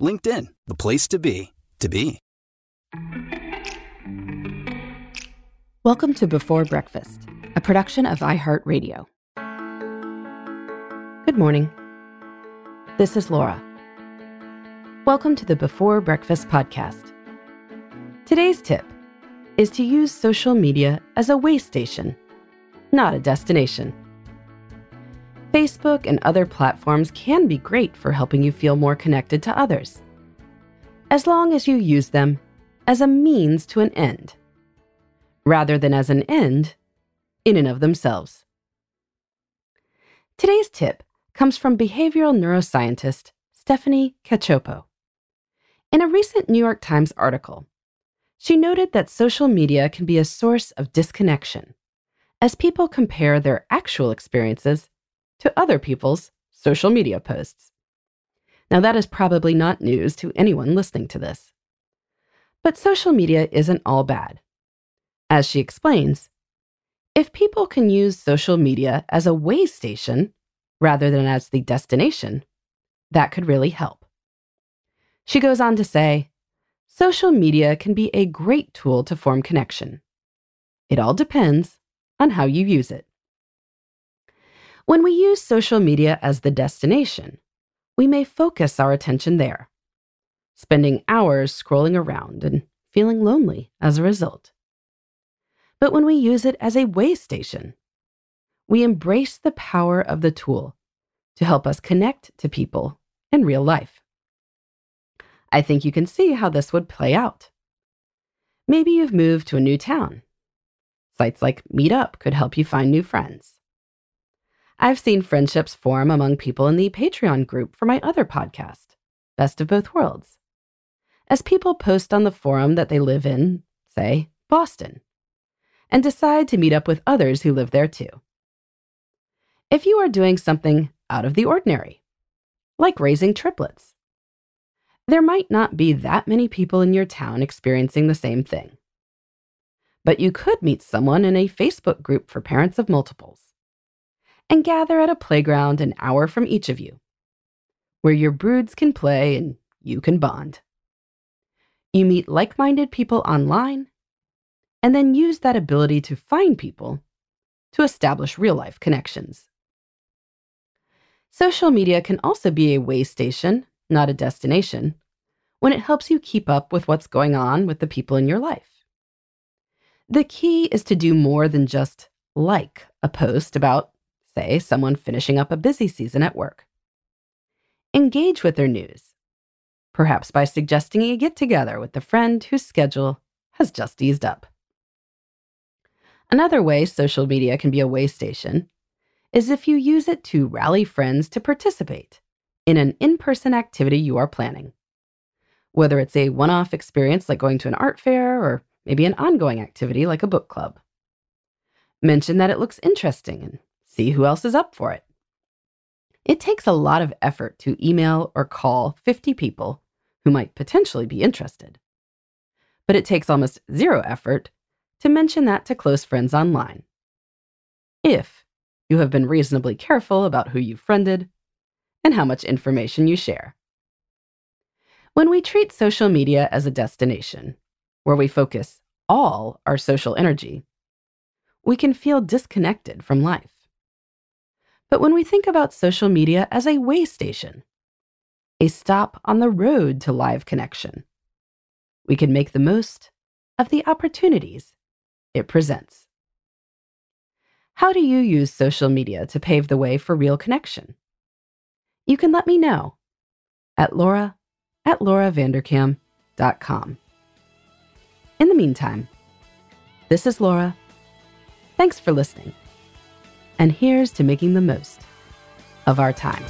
LinkedIn, the place to be, to be. Welcome to Before Breakfast, a production of iHeartRadio. Good morning. This is Laura. Welcome to the Before Breakfast podcast. Today's tip is to use social media as a way station, not a destination. Facebook and other platforms can be great for helping you feel more connected to others, as long as you use them as a means to an end rather than as an end in and of themselves. Today's tip comes from behavioral neuroscientist Stephanie Cacioppo. In a recent New York Times article, she noted that social media can be a source of disconnection as people compare their actual experiences to other people's social media posts. Now, that is probably not news to anyone listening to this. But social media isn't all bad. As she explains, if people can use social media as a way station rather than as the destination, that could really help. She goes on to say, social media can be a great tool to form connection. It all depends on how you use it. When we use social media as the destination, we may focus our attention there, spending hours scrolling around and feeling lonely as a result but when we use it as a way station. We embrace the power of the tool to help us connect to people in real life. I think you can see how this would play out. Maybe you've moved to a new town. Sites like Meetup could help you find new friends. I've seen friendships form among people in the Patreon group for my other podcast, Best of Both Worlds. As people post on the forum that they live in, say, Boston, and decide to meet up with others who live there too. If you are doing something out of the ordinary, like raising triplets, there might not be that many people in your town experiencing the same thing. But you could meet someone in a Facebook group for parents of multiples and gather at a playground an hour from each of you, where your broods can play and you can bond. You meet like minded people online and then use that ability to find people to establish real life connections. Social media can also be a way station, not a destination, when it helps you keep up with what's going on with the people in your life. The key is to do more than just like a post about, say, someone finishing up a busy season at work. Engage with their news, perhaps by suggesting a get together with a friend whose schedule has just eased up. Another way social media can be a way station is if you use it to rally friends to participate in an in person activity you are planning. Whether it's a one off experience like going to an art fair or maybe an ongoing activity like a book club. Mention that it looks interesting and see who else is up for it. It takes a lot of effort to email or call 50 people who might potentially be interested. But it takes almost zero effort to mention that to close friends online. If you have been reasonably careful about who you friended and how much information you share. When we treat social media as a destination, where we focus all our social energy, we can feel disconnected from life. But when we think about social media as a way station, a stop on the road to live connection, we can make the most of the opportunities it presents. How do you use social media to pave the way for real connection? You can let me know at laura at lauravanderkam.com. In the meantime, this is Laura. Thanks for listening. And here's to making the most of our time.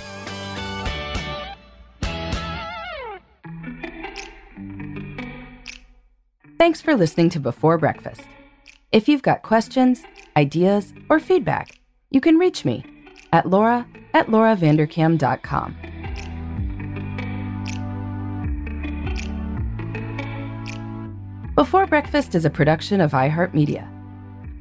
Thanks for listening to Before Breakfast. If you've got questions, ideas, or feedback, you can reach me at laura at lauravanderkam.com. Before Breakfast is a production of iHeartMedia.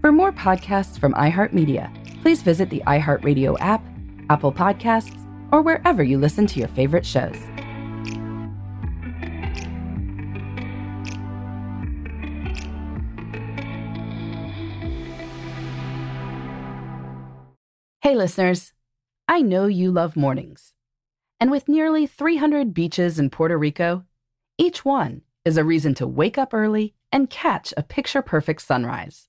For more podcasts from iHeartMedia, please visit the iHeartRadio app, Apple Podcasts, or wherever you listen to your favorite shows. Hey, listeners. I know you love mornings. And with nearly 300 beaches in Puerto Rico, each one is a reason to wake up early and catch a picture perfect sunrise.